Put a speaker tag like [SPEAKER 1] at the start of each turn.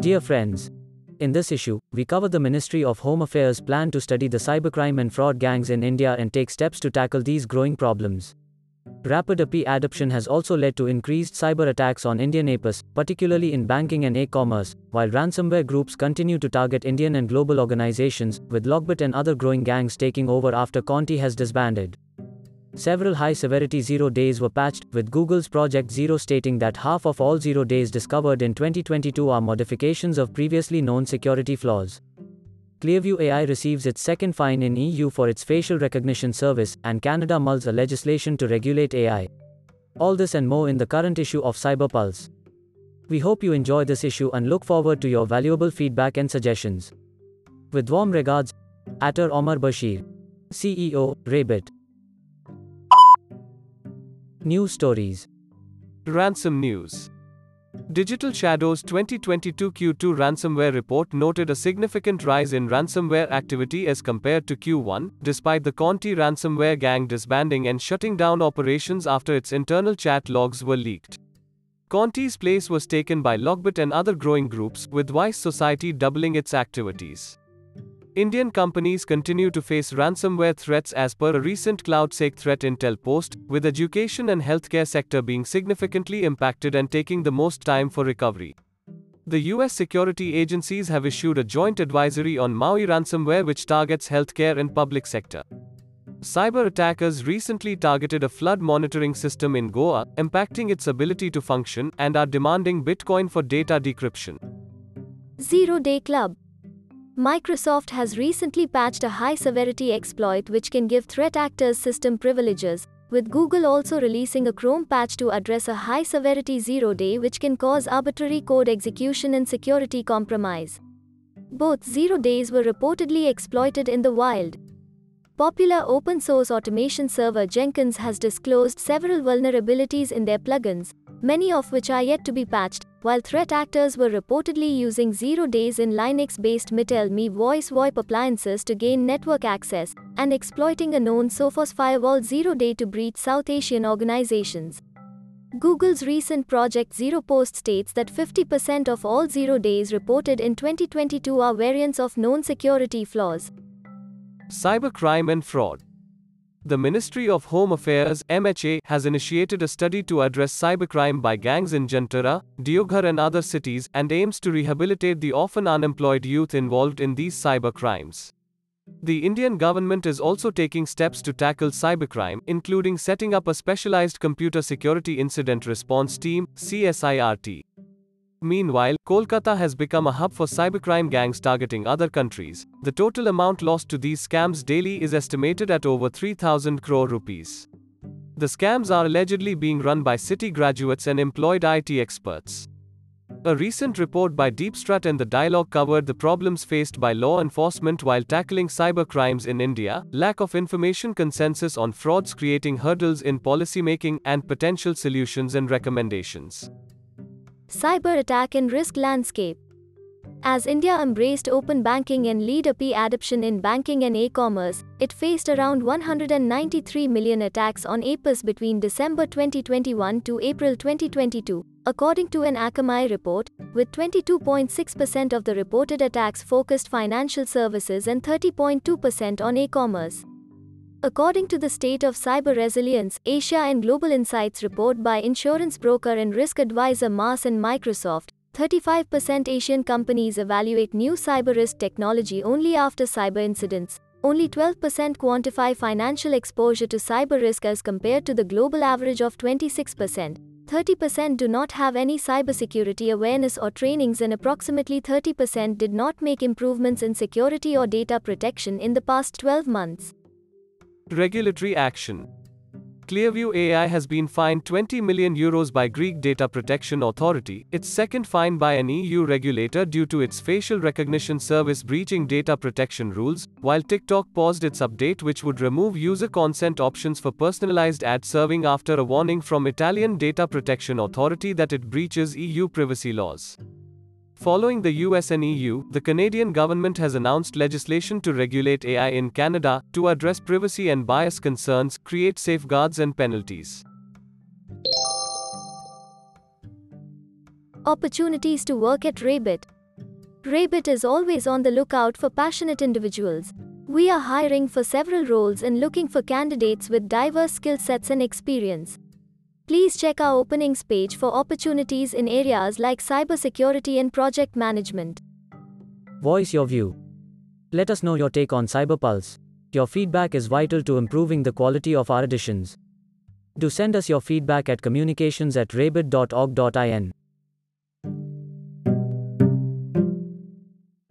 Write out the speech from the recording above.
[SPEAKER 1] Dear friends, in this issue, we cover the Ministry of Home Affairs' plan to study the cybercrime and fraud gangs in India and take steps to tackle these growing problems. Rapid AP adoption has also led to increased cyber attacks on Indian apps, particularly in banking and e-commerce, while ransomware groups continue to target Indian and global organizations, with LockBit and other growing gangs taking over after Conti has disbanded. Several high-severity zero days were patched, with Google's Project Zero stating that half of all zero days discovered in 2022 are modifications of previously known security flaws. Clearview AI receives its second fine in EU for its facial recognition service, and Canada mulls a legislation to regulate AI. All this and more in the current issue of Cyberpulse. We hope you enjoy this issue and look forward to your valuable feedback and suggestions. With warm regards, Atar Omar Bashir, CEO, ReBIT. News Stories
[SPEAKER 2] Ransom News Digital Shadow's 2022 Q2 ransomware report noted a significant rise in ransomware activity as compared to Q1, despite the Conti ransomware gang disbanding and shutting down operations after its internal chat logs were leaked. Conti's place was taken by LockBit and other growing groups, with Vice Society doubling its activities. Indian companies continue to face ransomware threats as per a recent CloudSEK threat intel post, with education and healthcare sector being significantly impacted and taking the most time for recovery. The US security agencies have issued a joint advisory on Maui ransomware which targets healthcare and public sector. Cyber attackers recently targeted a flood monitoring system in Goa, impacting its ability to function, and are demanding Bitcoin for data decryption.
[SPEAKER 3] Zero Day Club Microsoft has recently patched a high severity exploit which can give threat actors system privileges, with Google also releasing a Chrome patch to address a high severity zero day which can cause arbitrary code execution and security compromise. Both zero days were reportedly exploited in the wild. Popular open source automation server Jenkins has disclosed several vulnerabilities in their plugins, many of which are yet to be patched, while threat actors were reportedly using zero days in Linux based Mitel MiVoice VoIP appliances to gain network access, and exploiting a known Sophos firewall zero day to breach South Asian organizations. Google's recent Project Zero post states that 50% of all zero days reported in 2022 are variants of known security flaws.
[SPEAKER 2] Cybercrime and fraud. The Ministry of Home Affairs MHA has initiated a study to address cybercrime by gangs in Jamtara, Deoghar and other cities and aims to rehabilitate the often unemployed youth involved in these cybercrimes. The Indian government is also taking steps to tackle cybercrime, including setting up a specialized computer security incident response team CSIRT. Meanwhile, Kolkata has become a hub for cybercrime gangs targeting other countries. The total amount lost to these scams daily is estimated at over 3000 crore rupees. The scams are allegedly being run by city graduates and employed IT experts. A recent report by Deepstrat and the Dialogue covered the problems faced by law enforcement while tackling cybercrimes in India, lack of information consensus on frauds creating hurdles in policymaking, and potential solutions and recommendations.
[SPEAKER 3] Cyber attack and risk landscape. As India embraced open banking and lead AP adoption in banking and e-commerce, it faced around 193 million attacks on APIs between December 2021 to April 2022, according to an Akamai report, with 22.6% of the reported attacks focused financial services and 30.2% on e-commerce. According to the State of Cyber Resilience Asia and Global Insights report by insurance broker and risk advisor Marsh and Microsoft, 35% Asian companies evaluate new cyber risk technology only after cyber incidents. Only 12% quantify financial exposure to cyber risk as compared to the global average of 26%. 30% do not have any cybersecurity awareness or trainings, and approximately 30% did not make improvements in security or data protection in the past 12 months.
[SPEAKER 2] Regulatory action. Clearview AI has been fined 20 million euros by Greek Data Protection Authority, its second fine by an EU regulator due to its facial recognition service breaching data protection rules, while TikTok paused its update which would remove user consent options for personalized ad serving after a warning from Italian Data Protection Authority that it breaches EU privacy laws. Following the US and EU, the Canadian government has announced legislation to regulate AI in Canada to address privacy and bias concerns, create safeguards and penalties.
[SPEAKER 3] Opportunities to work at ReBIT. ReBIT is always on the lookout for passionate individuals. We are hiring for several roles and looking for candidates with diverse skill sets and experience. Please check our openings page for opportunities in areas like cybersecurity and project management.
[SPEAKER 1] Voice your view. Let us know your take on CyberPulse. Your feedback is vital to improving the quality of our editions. Do send us your feedback at communications at rebit.org.in.